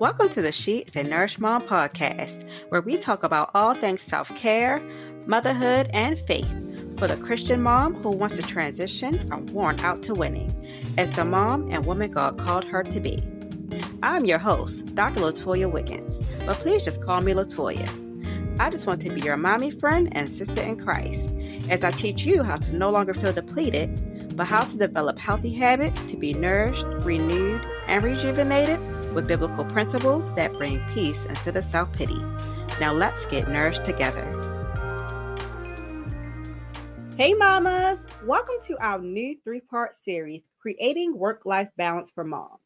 Welcome to the She is a Nourished Mom podcast, where we talk about all things self care, motherhood, and faith for the Christian mom who wants to transition from worn out to winning as the mom and woman God called her to be. I'm your host, Dr. Latoya Wiggins, but please just call me Latoya. I just want to be your mommy friend and sister in Christ as I teach you how to no longer feel depleted, but how to develop healthy habits to be nourished, renewed, and rejuvenated with biblical principles that bring peace instead of self pity. Now let's get nourished together. Hey, mamas! Welcome to our new three part series, Creating Work Life Balance for Moms.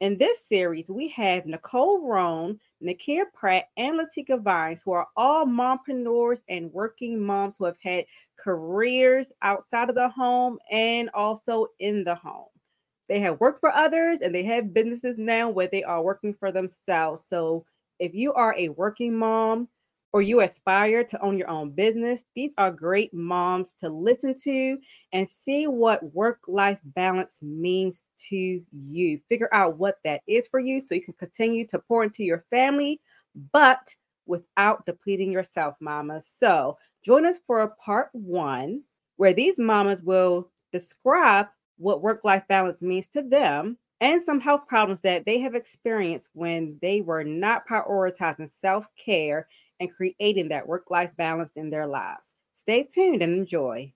In this series, we have Nicole Rhone, Nikia Pratt, and Latika Vines, who are all mompreneurs and working moms who have had careers outside of the home and also in the home they have worked for others and they have businesses now where they are working for themselves. So if you are a working mom or you aspire to own your own business, these are great moms to listen to and see what work life balance means to you. Figure out what that is for you so you can continue to pour into your family, but without depleting yourself, mamas. So join us for a part one where these mamas will describe what work life balance means to them and some health problems that they have experienced when they were not prioritizing self care and creating that work life balance in their lives. Stay tuned and enjoy.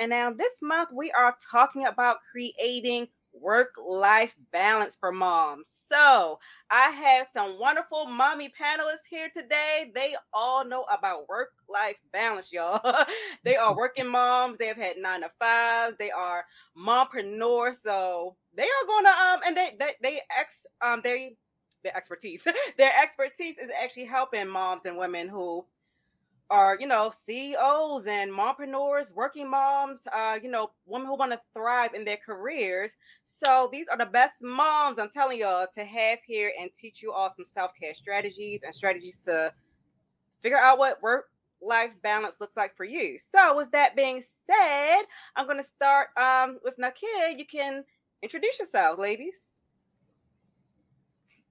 And now, this month, we are talking about creating work life balance for moms. So, I have some wonderful mommy panelists here today. They all know about work life balance, y'all. they are working moms, they have had nine to fives, they are mompreneurs. So, they are going to, um, and they, they, they, ex, um, they, their expertise, their expertise is actually helping moms and women who are you know CEOs and mompreneurs, working moms, uh, you know, women who want to thrive in their careers. So these are the best moms I'm telling y'all to have here and teach you all some self care strategies and strategies to figure out what work life balance looks like for you. So with that being said, I'm going to start um, with Nikia. You can introduce yourselves, ladies.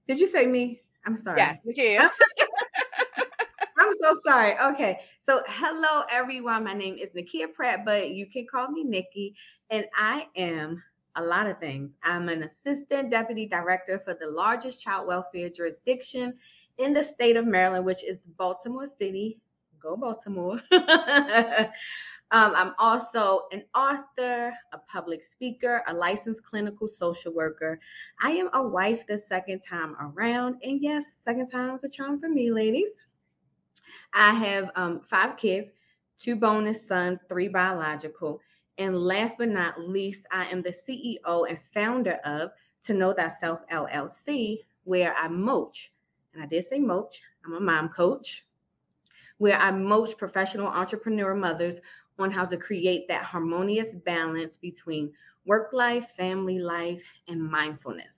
Did you say me? I'm sorry. Yes, Nikia. So sorry. Okay. So, hello, everyone. My name is Nikia Pratt, but you can call me Nikki. And I am a lot of things. I'm an assistant deputy director for the largest child welfare jurisdiction in the state of Maryland, which is Baltimore City. Go, Baltimore. um, I'm also an author, a public speaker, a licensed clinical social worker. I am a wife the second time around. And yes, second time's a charm for me, ladies. I have um, five kids, two bonus sons, three biological. And last but not least, I am the CEO and founder of To Know Thyself LLC, where I moach. And I did say moach, I'm a mom coach, where I moach professional entrepreneur mothers on how to create that harmonious balance between work life, family life, and mindfulness.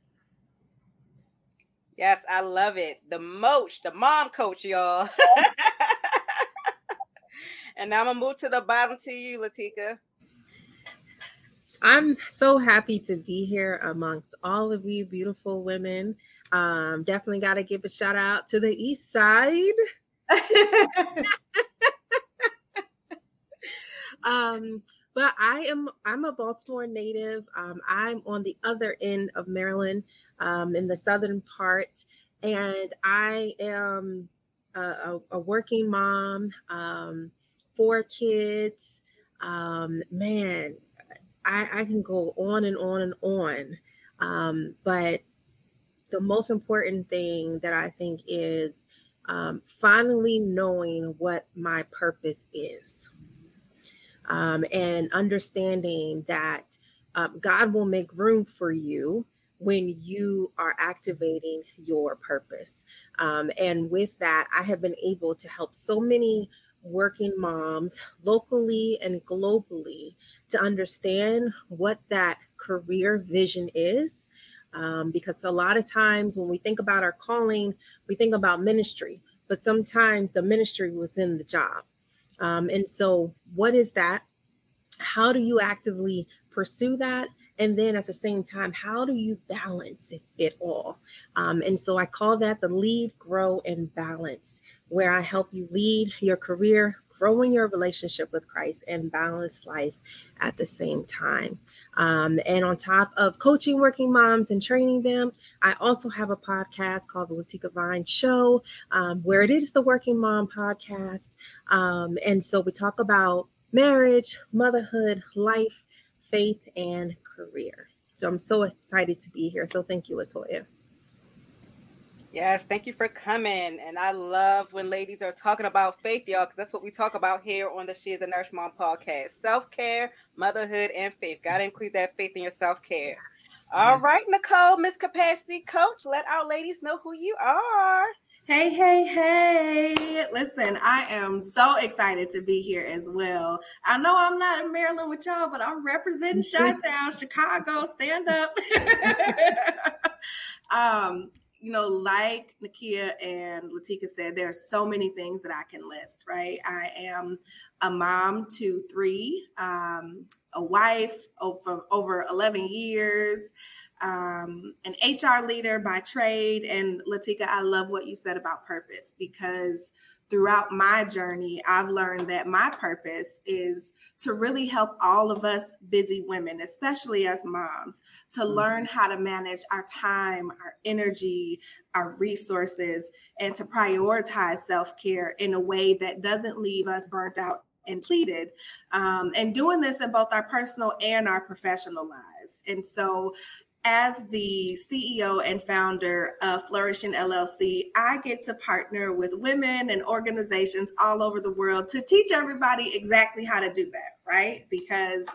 Yes, I love it. The moach, the mom coach, y'all. and now I'm gonna move to the bottom to you, Latika. I'm so happy to be here amongst all of you beautiful women. Um, definitely got to give a shout out to the East Side. um, but I am I'm a Baltimore native. Um, I'm on the other end of Maryland, um, in the southern part, and I am a, a, a working mom, um, four kids. Um, man, I, I, can go on and on and on, um, but the most important thing that I think is um, finally knowing what my purpose is um, and understanding that um, God will make room for you when you are activating your purpose. Um, and with that, I have been able to help so many working moms locally and globally to understand what that career vision is. Um, because a lot of times when we think about our calling, we think about ministry, but sometimes the ministry was in the job. Um, and so, what is that? How do you actively pursue that and then at the same time how do you balance it, all? Um, and so i call that the lead grow and balance where i help you lead your career growing your relationship with christ and balance life at the same time. Um, and on top of coaching working moms and training them i also have a podcast called the Latika Vines show um, where it is the working mom podcast. Um, and so we talk about marriage motherhood life faith and career. So I'm so excited to be here. So thank you, Latoya. Yes, thank you for coming. And I love when ladies are talking about faith, y'all, because that's what we talk about here on the She is a Nourished Mom podcast self care, motherhood, and faith. Got to include that faith in your self care. All right, Nicole, Miss Capacity Coach, let our ladies know who you are. Hey, hey, hey. Listen, I am so excited to be here as well. I know I'm not in Maryland with y'all, but I'm representing Chi Town, Chicago. Stand up. um, you know, like Nikia and Latika said, there are so many things that I can list, right? I am a mom to three, um, a wife over, over 11 years um, an HR leader by trade. And Latika, I love what you said about purpose because throughout my journey, I've learned that my purpose is to really help all of us busy women, especially as moms, to mm-hmm. learn how to manage our time, our energy, our resources, and to prioritize self care in a way that doesn't leave us burnt out and depleted. Um, and doing this in both our personal and our professional lives. And so as the CEO and founder of Flourishing LLC, I get to partner with women and organizations all over the world to teach everybody exactly how to do that, right? Because,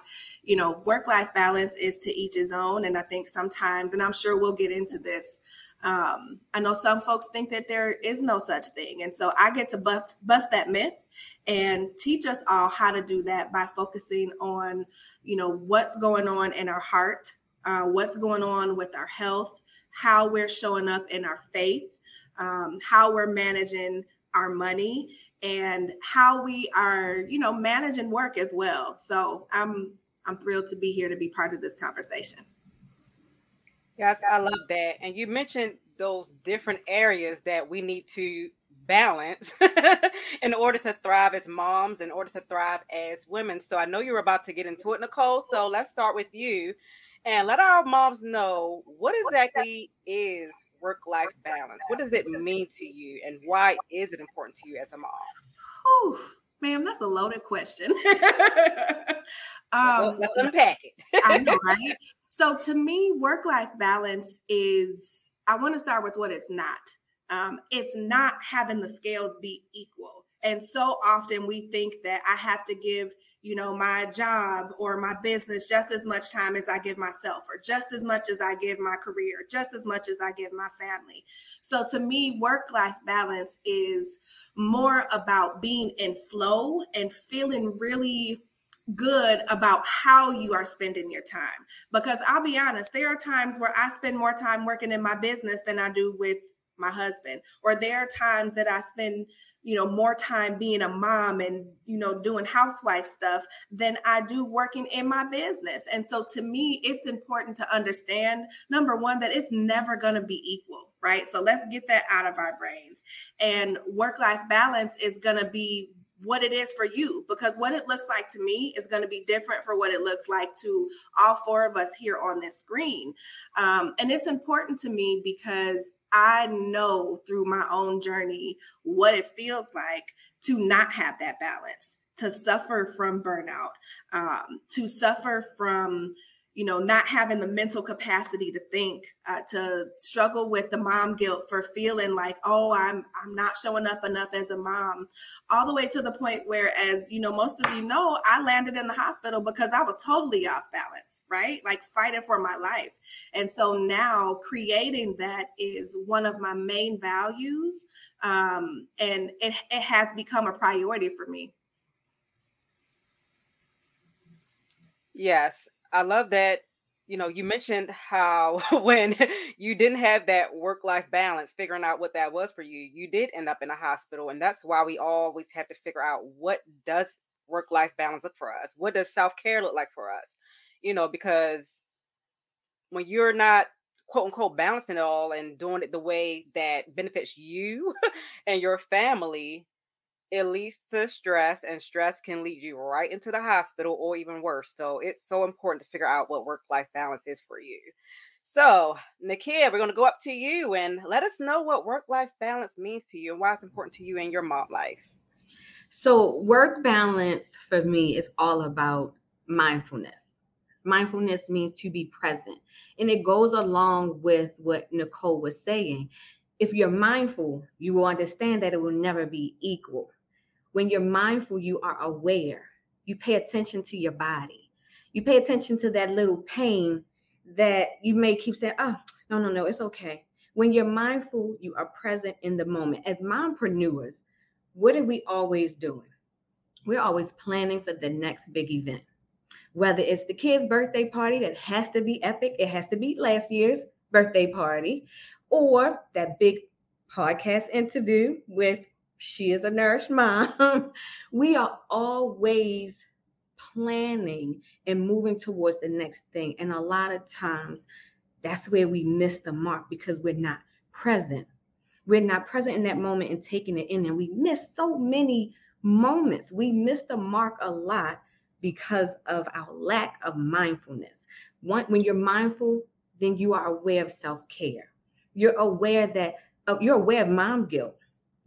you know, work life balance is to each his own. And I think sometimes, and I'm sure we'll get into this. Um, I know some folks think that there is no such thing. And so I get to bust, bust that myth and teach us all how to do that by focusing on, you know, what's going on in our heart uh, what's going on with our health, how we're showing up in our faith, um, how we're managing our money, and how we are, you know, managing work as well. So I'm I'm thrilled to be here to be part of this conversation. Yes, I love that. And you mentioned those different areas that we need to balance in order to thrive as moms, in order to thrive as women. So I know you're about to get into it, Nicole. So let's start with you and let our moms know what exactly is work life balance. What does it mean to you, and why is it important to you as a mom? Whew, ma'am, that's a loaded question. um, let's unpack it. I know, right? So, to me, work life balance is, I want to start with what it's not. Um, it's not having the scales be equal. And so often we think that I have to give you know, my job or my business just as much time as I give myself, or just as much as I give my career, just as much as I give my family. So to me, work life balance is more about being in flow and feeling really good about how you are spending your time. Because I'll be honest, there are times where I spend more time working in my business than I do with my husband, or there are times that I spend you know more time being a mom and you know doing housewife stuff than I do working in my business. And so to me it's important to understand number 1 that it's never going to be equal, right? So let's get that out of our brains. And work life balance is going to be what it is for you because what it looks like to me is going to be different for what it looks like to all four of us here on this screen. Um, and it's important to me because I know through my own journey what it feels like to not have that balance, to suffer from burnout, um, to suffer from you know, not having the mental capacity to think, uh, to struggle with the mom guilt for feeling like, oh, I'm I'm not showing up enough as a mom, all the way to the point where, as you know, most of you know, I landed in the hospital because I was totally off balance, right? Like fighting for my life. And so now creating that is one of my main values, um, and it it has become a priority for me. Yes, I love that. You know, you mentioned how when you didn't have that work life balance, figuring out what that was for you, you did end up in a hospital. And that's why we always have to figure out what does work life balance look for us? What does self care look like for us? you know, because when you're not quote unquote balancing it all and doing it the way that benefits you and your family, it leads to stress, and stress can lead you right into the hospital or even worse. So it's so important to figure out what work life balance is for you. So, Nikia, we're going to go up to you and let us know what work life balance means to you and why it's important to you in your mom life. So, work balance for me is all about mindfulness. Mindfulness means to be present, and it goes along with what Nicole was saying. If you're mindful, you will understand that it will never be equal. When you're mindful, you are aware. You pay attention to your body. You pay attention to that little pain that you may keep saying, oh, no, no, no, it's okay. When you're mindful, you are present in the moment. As mompreneurs, what are we always doing? We're always planning for the next big event. Whether it's the kid's birthday party that has to be epic, it has to be last year's birthday party, or that big podcast interview with she is a nourished mom. we are always planning and moving towards the next thing. And a lot of times that's where we miss the mark because we're not present. We're not present in that moment and taking it in. And we miss so many moments. We miss the mark a lot because of our lack of mindfulness. When you're mindful, then you are aware of self care. You're aware that uh, you're aware of mom guilt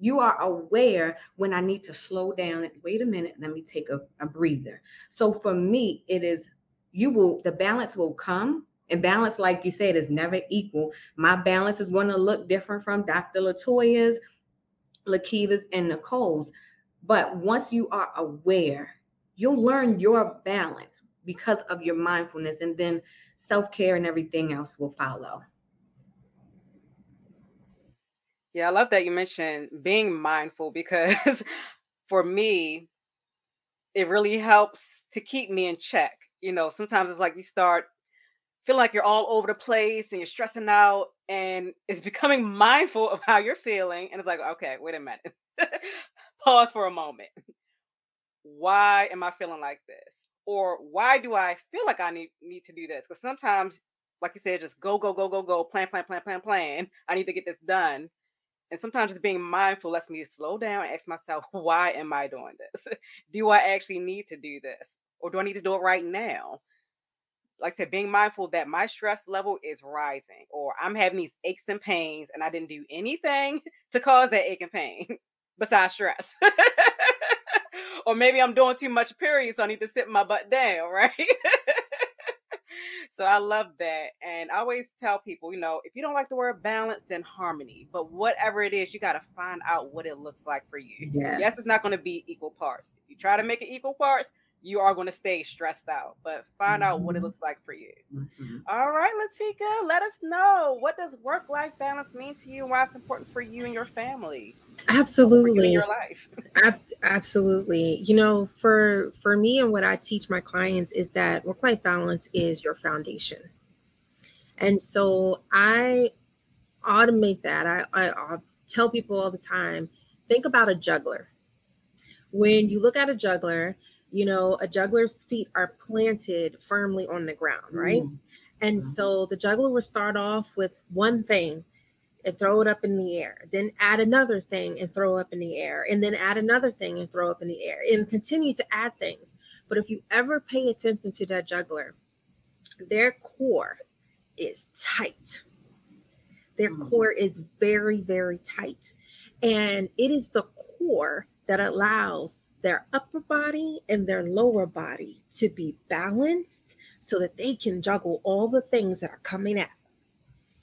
you are aware when I need to slow down wait a minute, let me take a, a breather. So for me, it is you will the balance will come and balance, like you said, is never equal. My balance is going to look different from Dr. Latoya's, Latika's, and Nicole's. But once you are aware, you'll learn your balance because of your mindfulness, and then self care and everything else will follow. Yeah, I love that you mentioned being mindful because for me, it really helps to keep me in check. You know, sometimes it's like you start feel like you're all over the place and you're stressing out and it's becoming mindful of how you're feeling. And it's like, okay, wait a minute. Pause for a moment. Why am I feeling like this? Or why do I feel like I need need to do this? Because sometimes, like you said, just go, go, go, go, go, plan, plan, plan, plan, plan. I need to get this done and sometimes just being mindful lets me slow down and ask myself, why am I doing this? do I actually need to do this? Or do I need to do it right now? Like I said, being mindful that my stress level is rising, or I'm having these aches and pains, and I didn't do anything to cause that ache and pain besides stress. or maybe I'm doing too much, period, so I need to sit my butt down, right? So I love that. And I always tell people, you know, if you don't like the word balance, then harmony. But whatever it is, you got to find out what it looks like for you. Yes, yes it's not going to be equal parts. If you try to make it equal parts, you are going to stay stressed out, but find mm-hmm. out what it mm-hmm. looks like for you. Mm-hmm. All right, Latika, let us know what does work-life balance mean to you and why it's important for you and your family. Absolutely. You your life. absolutely. You know, for for me and what I teach my clients is that work-life balance is your foundation. And so I automate that. I, I i tell people all the time, think about a juggler. When you look at a juggler, you know, a juggler's feet are planted firmly on the ground, right? Mm. And mm-hmm. so the juggler will start off with one thing and throw it up in the air, then add another thing and throw up in the air, and then add another thing and throw up in the air, and continue to add things. But if you ever pay attention to that juggler, their core is tight. Their mm. core is very, very tight. And it is the core that allows their upper body and their lower body to be balanced so that they can juggle all the things that are coming at them.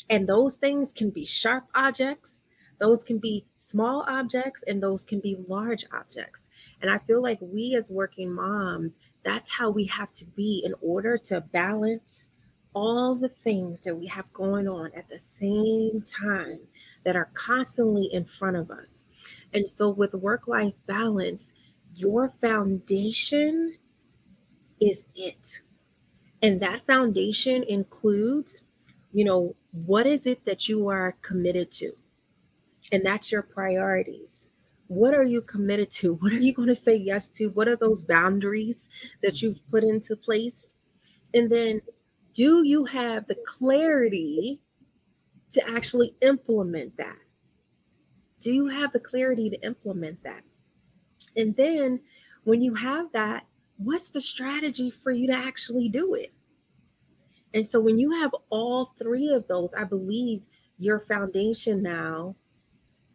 And those things can be sharp objects, those can be small objects, and those can be large objects. And I feel like we as working moms, that's how we have to be in order to balance all the things that we have going on at the same time that are constantly in front of us. And so, with work life balance, your foundation is it. And that foundation includes, you know, what is it that you are committed to? And that's your priorities. What are you committed to? What are you going to say yes to? What are those boundaries that you've put into place? And then do you have the clarity to actually implement that? Do you have the clarity to implement that? And then when you have that, what's the strategy for you to actually do it? And so when you have all three of those, I believe your foundation now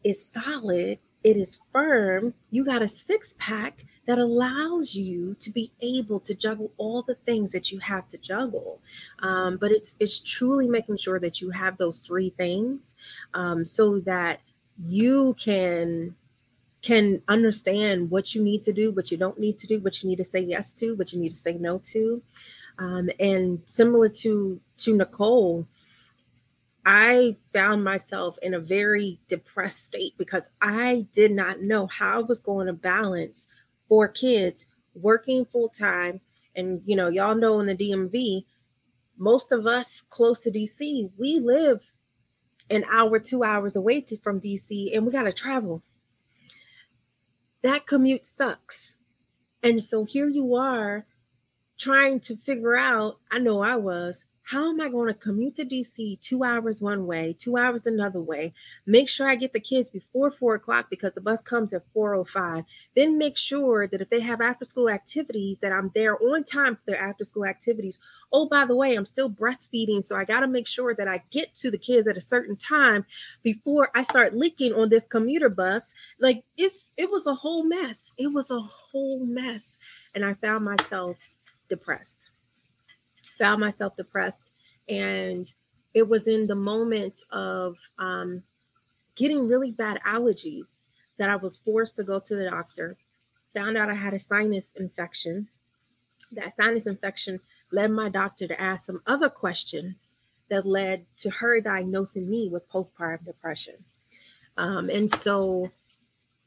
is solid, it is firm. You got a six pack that allows you to be able to juggle all the things that you have to juggle. Um, but it's it's truly making sure that you have those three things um, so that you can can understand what you need to do, what you don't need to do, what you need to say yes to, what you need to say no to. Um, and similar to to Nicole, I found myself in a very depressed state because I did not know how I was going to balance four kids working full time. And you know, y'all know in the DMV, most of us close to DC, we live an hour, two hours away to, from DC, and we got to travel. That commute sucks. And so here you are trying to figure out, I know I was, how am I going to commute to DC two hours one way, two hours another way? Make sure I get the kids before four o'clock because the bus comes at 405. Then make sure that if they have after school activities, that I'm there on time for their after school activities. Oh, by the way, I'm still breastfeeding, so I got to make sure that I get to the kids at a certain time before I start leaking on this commuter bus. Like it's it was a whole mess. It was a whole mess. And I found myself depressed found myself depressed. And it was in the moment of um, getting really bad allergies that I was forced to go to the doctor. Found out I had a sinus infection. That sinus infection led my doctor to ask some other questions that led to her diagnosing me with postpartum depression. Um, and so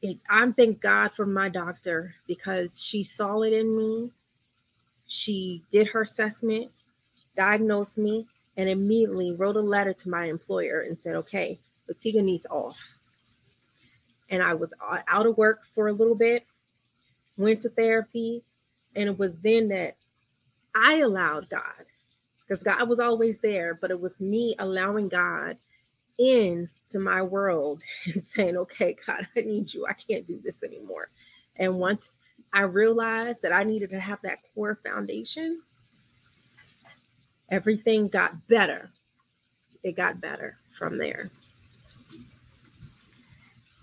it, I thank God for my doctor because she saw it in me. She did her assessment diagnosed me, and immediately wrote a letter to my employer and said, okay, Latika needs off. And I was uh, out of work for a little bit, went to therapy, and it was then that I allowed God, because God was always there, but it was me allowing God in to my world and saying, okay, God, I need you. I can't do this anymore. And once I realized that I needed to have that core foundation, everything got better. It got better from there.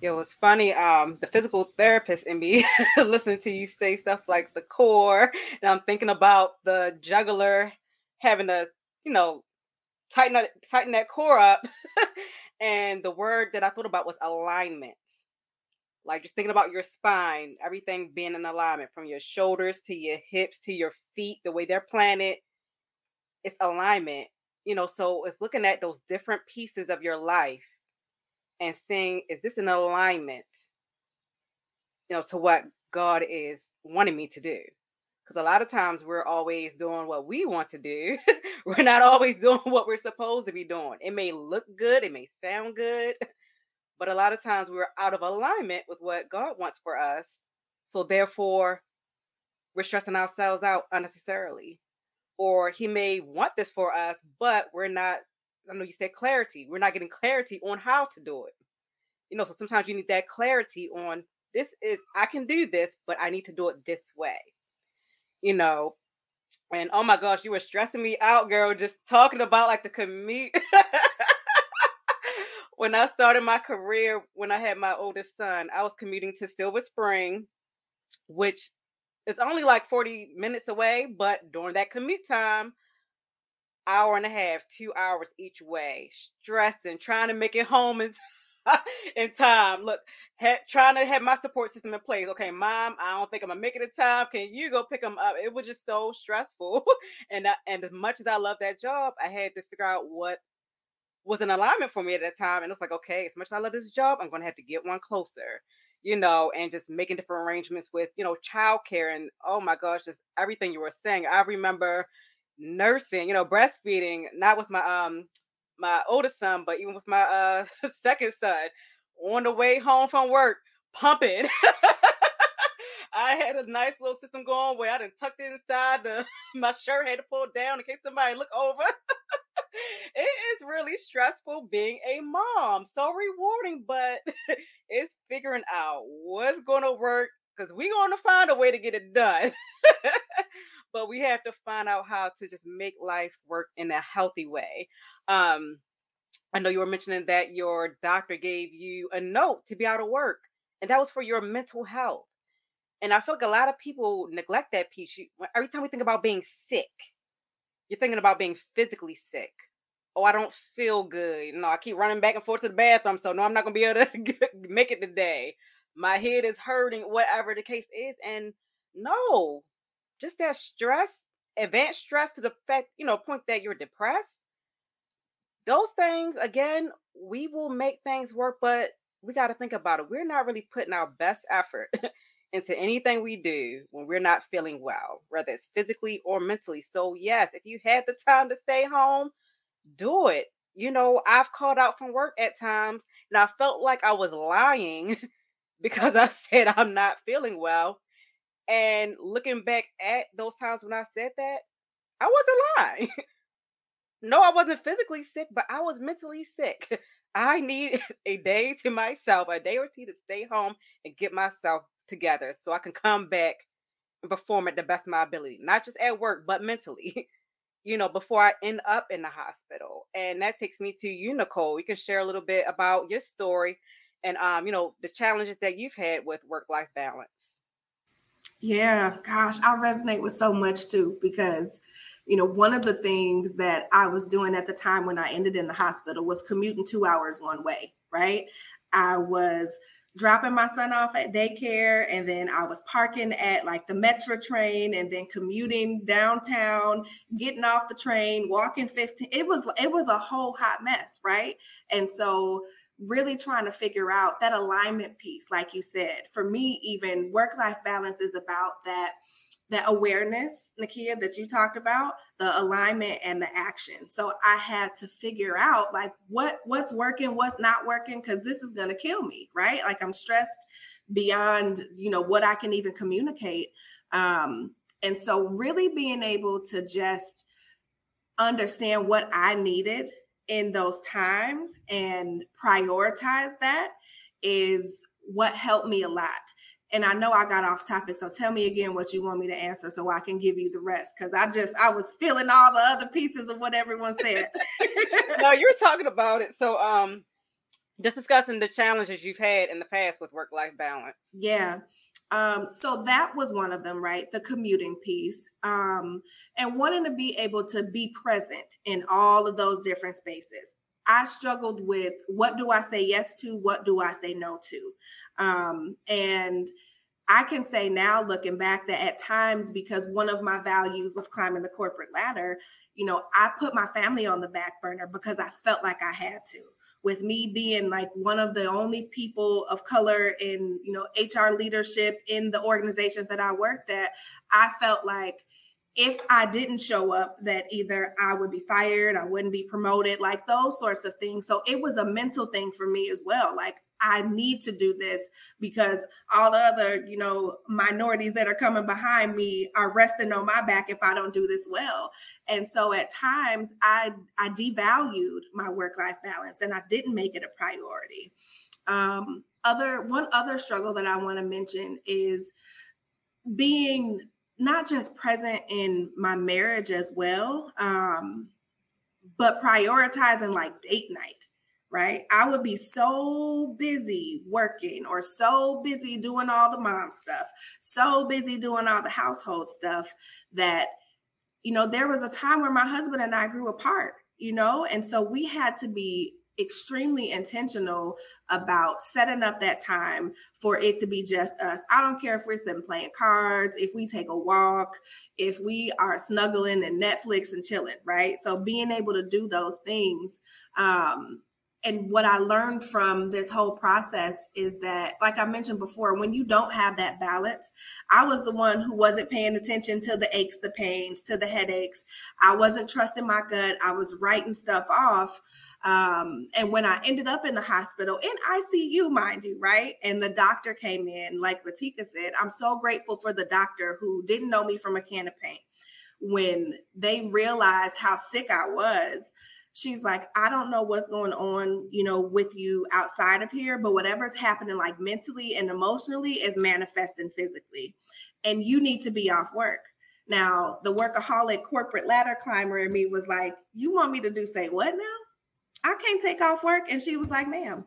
It was funny. Um, the physical therapist in me listening to you say stuff like the core, and I'm thinking about the juggler having to, you know, tighten that tighten that core up. and the word that I thought about was alignment. Like just thinking about your spine, everything being in alignment from your shoulders to your hips to your feet, the way they're planted it's alignment you know so it's looking at those different pieces of your life and seeing is this an alignment you know to what god is wanting me to do? Because a lot of times we're always doing what we want to do. We're not always doing what we're supposed to be doing. It may look good it may sound good but a lot of times we're out of alignment with what god wants for us. So therefore we're stressing ourselves out unnecessarily or he may want this for us, but we're not. I know you said clarity. We're not getting clarity on how to do it. You know, so sometimes you need that clarity on this is I can do this, but I need to do it this way. You know, and oh my gosh, you were stressing me out, girl, just talking about like the commute. when I started my career, when I had my oldest son, I was commuting to Silver Spring, which it's only like 40 minutes away, but during that commute time, hour and a half, two hours each way, stressing, trying to make it home in, in time. Look, trying to have my support system in place. Okay, mom, I don't think I'm gonna make it in time. Can you go pick them up? It was just so stressful, and I, and as much as I love that job, I had to figure out what was an alignment for me at that time. And it's like, okay, as much as I love this job, I'm gonna have to get one closer you know, and just making different arrangements with, you know, childcare and oh my gosh, just everything you were saying. I remember nursing, you know, breastfeeding, not with my um my oldest son, but even with my uh second son, on the way home from work, pumping. I had a nice little system going where I didn't tucked it inside the my shirt had to pull down in case somebody look over. it is really stressful being a mom. So rewarding, but it's figuring out what's going to work because we're going to find a way to get it done. but we have to find out how to just make life work in a healthy way. Um, I know you were mentioning that your doctor gave you a note to be out of work, and that was for your mental health. And I feel like a lot of people neglect that piece. You, every time we think about being sick, you're thinking about being physically sick. Oh, I don't feel good. No, I keep running back and forth to the bathroom, so no, I'm not gonna be able to make it today. My head is hurting, whatever the case is. And no, just that stress, advanced stress to the fact, you know, point that you're depressed. Those things, again, we will make things work, but we got to think about it. We're not really putting our best effort into anything we do when we're not feeling well, whether it's physically or mentally. So, yes, if you had the time to stay home, do it. You know, I've called out from work at times and I felt like I was lying because I said I'm not feeling well. And looking back at those times when I said that, I wasn't lying. no, I wasn't physically sick, but I was mentally sick. I need a day to myself, a day or two to stay home and get myself together so I can come back and perform at the best of my ability, not just at work, but mentally, you know, before I end up in the hospital. And that takes me to you, Nicole. You can share a little bit about your story and, um, you know, the challenges that you've had with work life balance. Yeah, gosh, I resonate with so much too because you know, one of the things that I was doing at the time when I ended in the hospital was commuting two hours one way, right? I was dropping my son off at daycare and then I was parking at like the metro train and then commuting downtown, getting off the train, walking 15. It was it was a whole hot mess, right? And so really trying to figure out that alignment piece like you said. For me even work life balance is about that that awareness, Nikia, that you talked about, the alignment and the action. So I had to figure out like what what's working, what's not working, because this is gonna kill me, right? Like I'm stressed beyond, you know, what I can even communicate. Um, and so really being able to just understand what I needed in those times and prioritize that is what helped me a lot. And I know I got off topic, so tell me again what you want me to answer so I can give you the rest. Because I just I was feeling all the other pieces of what everyone said. no, you're talking about it. So um just discussing the challenges you've had in the past with work-life balance. Yeah. Um, so that was one of them, right? The commuting piece. Um, and wanting to be able to be present in all of those different spaces. I struggled with what do I say yes to? What do I say no to? Um, and I can say now, looking back, that at times, because one of my values was climbing the corporate ladder, you know, I put my family on the back burner because I felt like I had to. With me being like one of the only people of color in, you know, HR leadership in the organizations that I worked at, I felt like if I didn't show up, that either I would be fired, I wouldn't be promoted, like those sorts of things. So it was a mental thing for me as well. Like I need to do this because all the other, you know, minorities that are coming behind me are resting on my back if I don't do this well. And so at times I I devalued my work-life balance and I didn't make it a priority. Um, other one other struggle that I want to mention is being not just present in my marriage as well, um, but prioritizing like date night right? I would be so busy working or so busy doing all the mom stuff, so busy doing all the household stuff that, you know, there was a time where my husband and I grew apart, you know, and so we had to be extremely intentional about setting up that time for it to be just us. I don't care if we're sitting playing cards, if we take a walk, if we are snuggling and Netflix and chilling, right? So being able to do those things um, and what I learned from this whole process is that, like I mentioned before, when you don't have that balance, I was the one who wasn't paying attention to the aches, the pains, to the headaches. I wasn't trusting my gut. I was writing stuff off. Um, and when I ended up in the hospital, in ICU, mind you, right? And the doctor came in, like Latika said, I'm so grateful for the doctor who didn't know me from a can of paint. When they realized how sick I was, she's like, I don't know what's going on, you know, with you outside of here, but whatever's happening, like mentally and emotionally, is manifesting physically. And you need to be off work. Now, the workaholic corporate ladder climber in me was like, You want me to do say what now? I can't take off work. And she was like, Ma'am,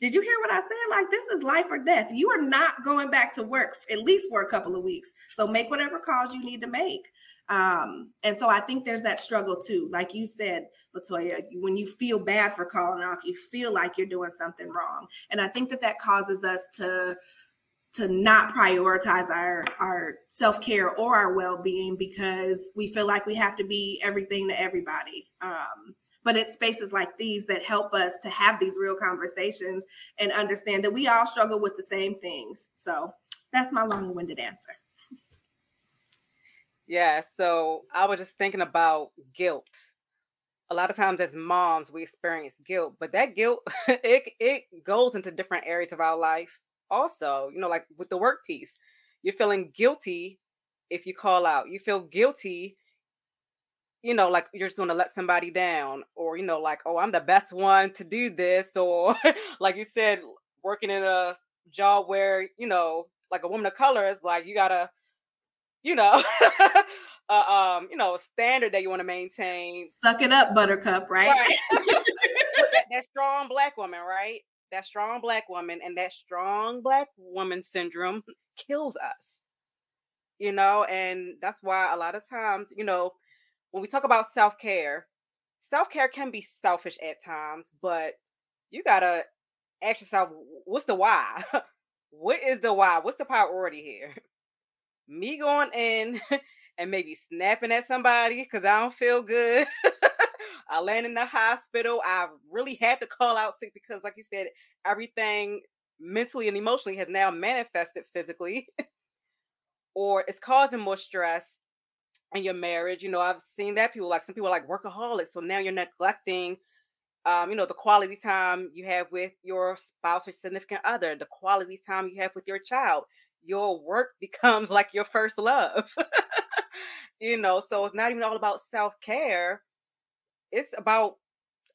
did you hear what I said? Like, this is life or death. You are not going back to work at least for a couple of weeks. So make whatever calls you need to make. Um, and so I think there's that struggle too. Like you said, Latoya, when you feel bad for calling off, you feel like you're doing something wrong. And I think that that causes us to to not prioritize our our self-care or our well-being because we feel like we have to be everything to everybody. Um, but it's spaces like these that help us to have these real conversations and understand that we all struggle with the same things. So that's my long-winded answer. Yeah, so I was just thinking about guilt. A lot of times as moms we experience guilt, but that guilt it it goes into different areas of our life. Also, you know, like with the work piece, you're feeling guilty if you call out. You feel guilty, you know, like you're just going to let somebody down, or you know, like oh, I'm the best one to do this, or like you said, working in a job where you know, like a woman of color is like you gotta you know, uh, um, you know, standard that you want to maintain. Suck it up, Buttercup, right? right. that, that strong black woman, right? That strong black woman and that strong black woman syndrome kills us. You know, and that's why a lot of times, you know, when we talk about self care, self care can be selfish at times, but you gotta ask yourself, what's the why? what is the why? What's the priority here? Me going in and maybe snapping at somebody because I don't feel good. I land in the hospital. I really had to call out sick because, like you said, everything mentally and emotionally has now manifested physically, or it's causing more stress in your marriage. You know, I've seen that people like some people like workaholics, so now you're neglecting. Um, you know, the quality time you have with your spouse or significant other, the quality time you have with your child your work becomes like your first love. you know, so it's not even all about self care, it's about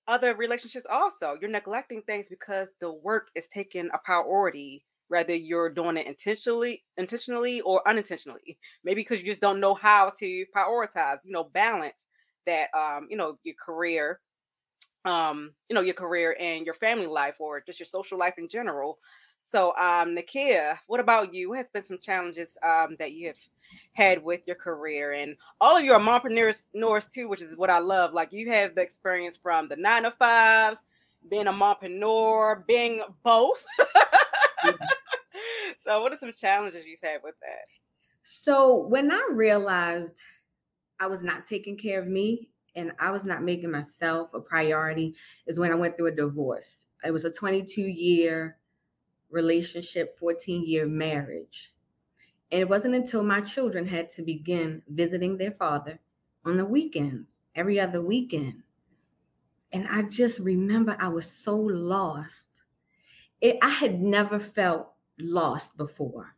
other relationships also. You're neglecting things because the work is taking a priority whether you're doing it intentionally intentionally or unintentionally maybe because you just don't know how to prioritize you know balance that um you know your career um you know your career and your family life or just your social life in general so, um, Nikia, what about you? What has been some challenges um, that you have had with your career? And all of you are mompreneurs too, which is what I love. Like you have the experience from the nine to fives, being a mompreneur, being both. Mm-hmm. so, what are some challenges you've had with that? So, when I realized I was not taking care of me and I was not making myself a priority, is when I went through a divorce. It was a 22 year relationship, 14 year marriage. And it wasn't until my children had to begin visiting their father on the weekends, every other weekend. And I just remember I was so lost. It, I had never felt lost before.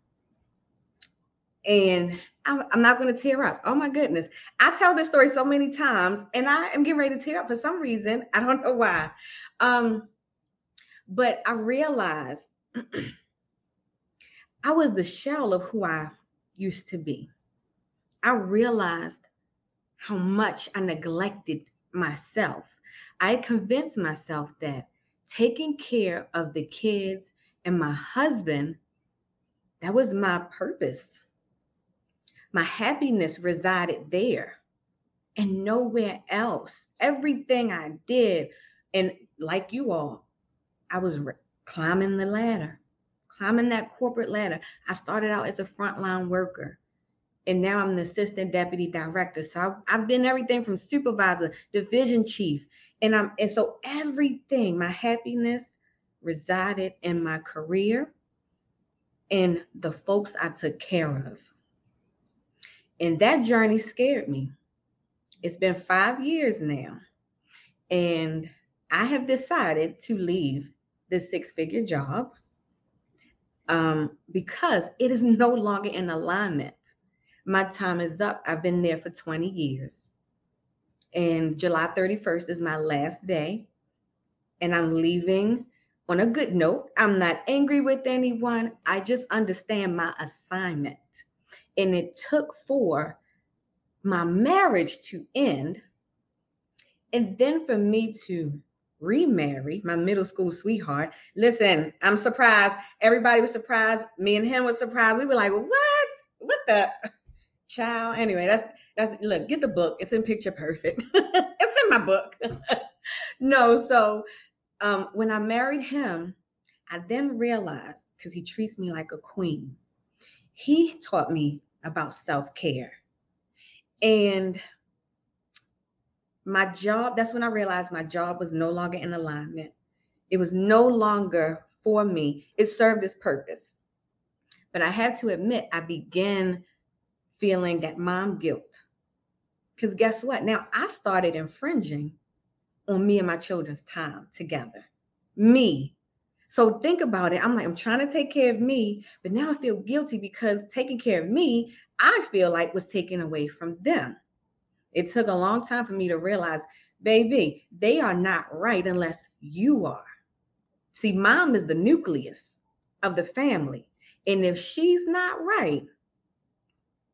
And I'm, not going to tear up. Oh my goodness. I tell this story so many times and I am getting ready to tear up for some reason. I don't know why. Um, but I realized I was the shell of who I used to be. I realized how much I neglected myself. I convinced myself that taking care of the kids and my husband, that was my purpose. My happiness resided there and nowhere else. Everything I did, and like you all, I was climbing the ladder, climbing that corporate ladder. I started out as a frontline worker. and now I'm the assistant deputy director. So I've, I've been everything from supervisor, division chief, and I'm and so everything, my happiness resided in my career and the folks I took care of. And that journey scared me. It's been five years now. And I have decided to leave the six figure job um, because it is no longer in alignment. My time is up. I've been there for 20 years. And July 31st is my last day. And I'm leaving on a good note. I'm not angry with anyone. I just understand my assignment. And it took for my marriage to end and then for me to remarry my middle school sweetheart. Listen, I'm surprised. Everybody was surprised. Me and him was surprised. We were like, what? What the child? Anyway, that's that's look, get the book. It's in picture perfect. it's in my book. no, so um when I married him, I then realized because he treats me like a queen, he taught me about self-care. And my job, that's when I realized my job was no longer in alignment. It was no longer for me. It served its purpose. But I had to admit, I began feeling that mom guilt. Because guess what? Now I started infringing on me and my children's time together. Me. So think about it. I'm like, I'm trying to take care of me, but now I feel guilty because taking care of me, I feel like was taken away from them. It took a long time for me to realize, baby, they are not right unless you are. See, mom is the nucleus of the family. And if she's not right,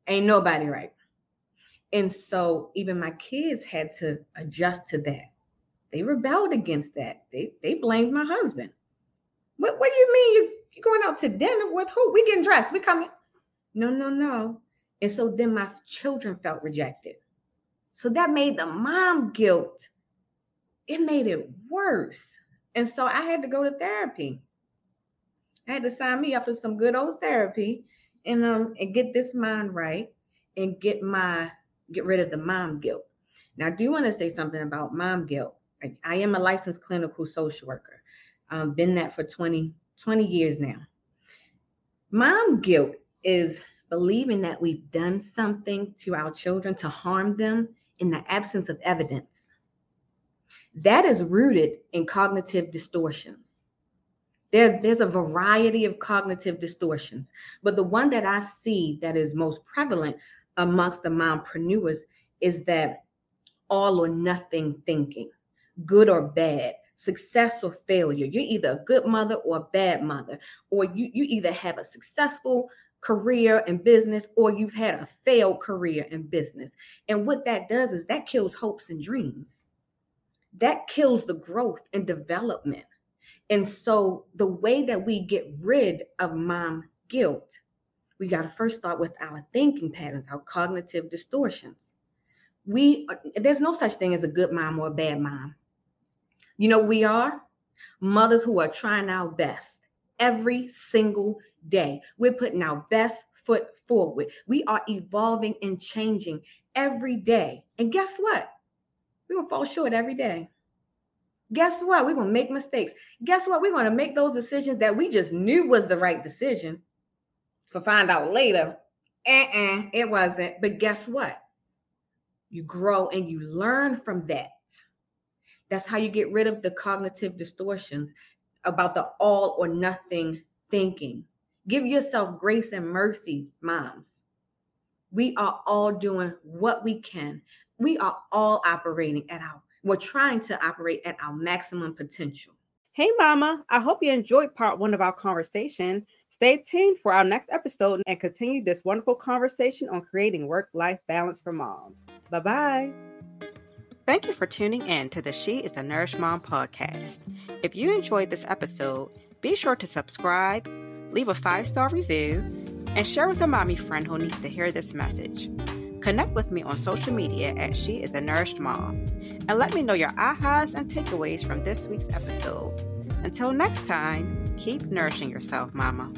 ain't nobody right. And so even my kids had to adjust to that. They rebelled against that. They they blamed my husband. What what do you mean you you going out to dinner with who? We getting dressed. We coming. No, no, no. And so then my children felt rejected. So that made the mom guilt, it made it worse. And so I had to go to therapy. I had to sign me up for some good old therapy and um and get this mind right and get my get rid of the mom guilt. Now I do want to say something about mom guilt. I, I am a licensed clinical social worker. Um, been that for 20, 20 years now. Mom guilt is believing that we've done something to our children to harm them in the absence of evidence. That is rooted in cognitive distortions. There, there's a variety of cognitive distortions, but the one that I see that is most prevalent amongst the mompreneurs is that all or nothing thinking, good or bad, success or failure. You're either a good mother or a bad mother, or you, you either have a successful career and business or you've had a failed career and business. And what that does is that kills hopes and dreams. That kills the growth and development. And so the way that we get rid of mom guilt, we got to first start with our thinking patterns, our cognitive distortions. We uh, there's no such thing as a good mom or a bad mom. You know, we are mothers who are trying our best every single day. We're putting our best foot forward. We are evolving and changing every day. And guess what? We're going to fall short every day. Guess what? We're going to make mistakes. Guess what? We're going to make those decisions that we just knew was the right decision. To find out later, uh-uh, it wasn't. But guess what? You grow and you learn from that. That's how you get rid of the cognitive distortions about the all or nothing thinking. Give yourself grace and mercy, moms. We are all doing what we can. We are all operating at our, we're trying to operate at our maximum potential. Hey, Mama, I hope you enjoyed part one of our conversation. Stay tuned for our next episode and continue this wonderful conversation on creating work life balance for moms. Bye bye. Thank you for tuning in to the She is the Nourished Mom podcast. If you enjoyed this episode, be sure to subscribe, leave a five star review, and share with a mommy friend who needs to hear this message. Connect with me on social media at She is a Nourished Mom and let me know your ahas and takeaways from this week's episode. Until next time, keep nourishing yourself, Mama.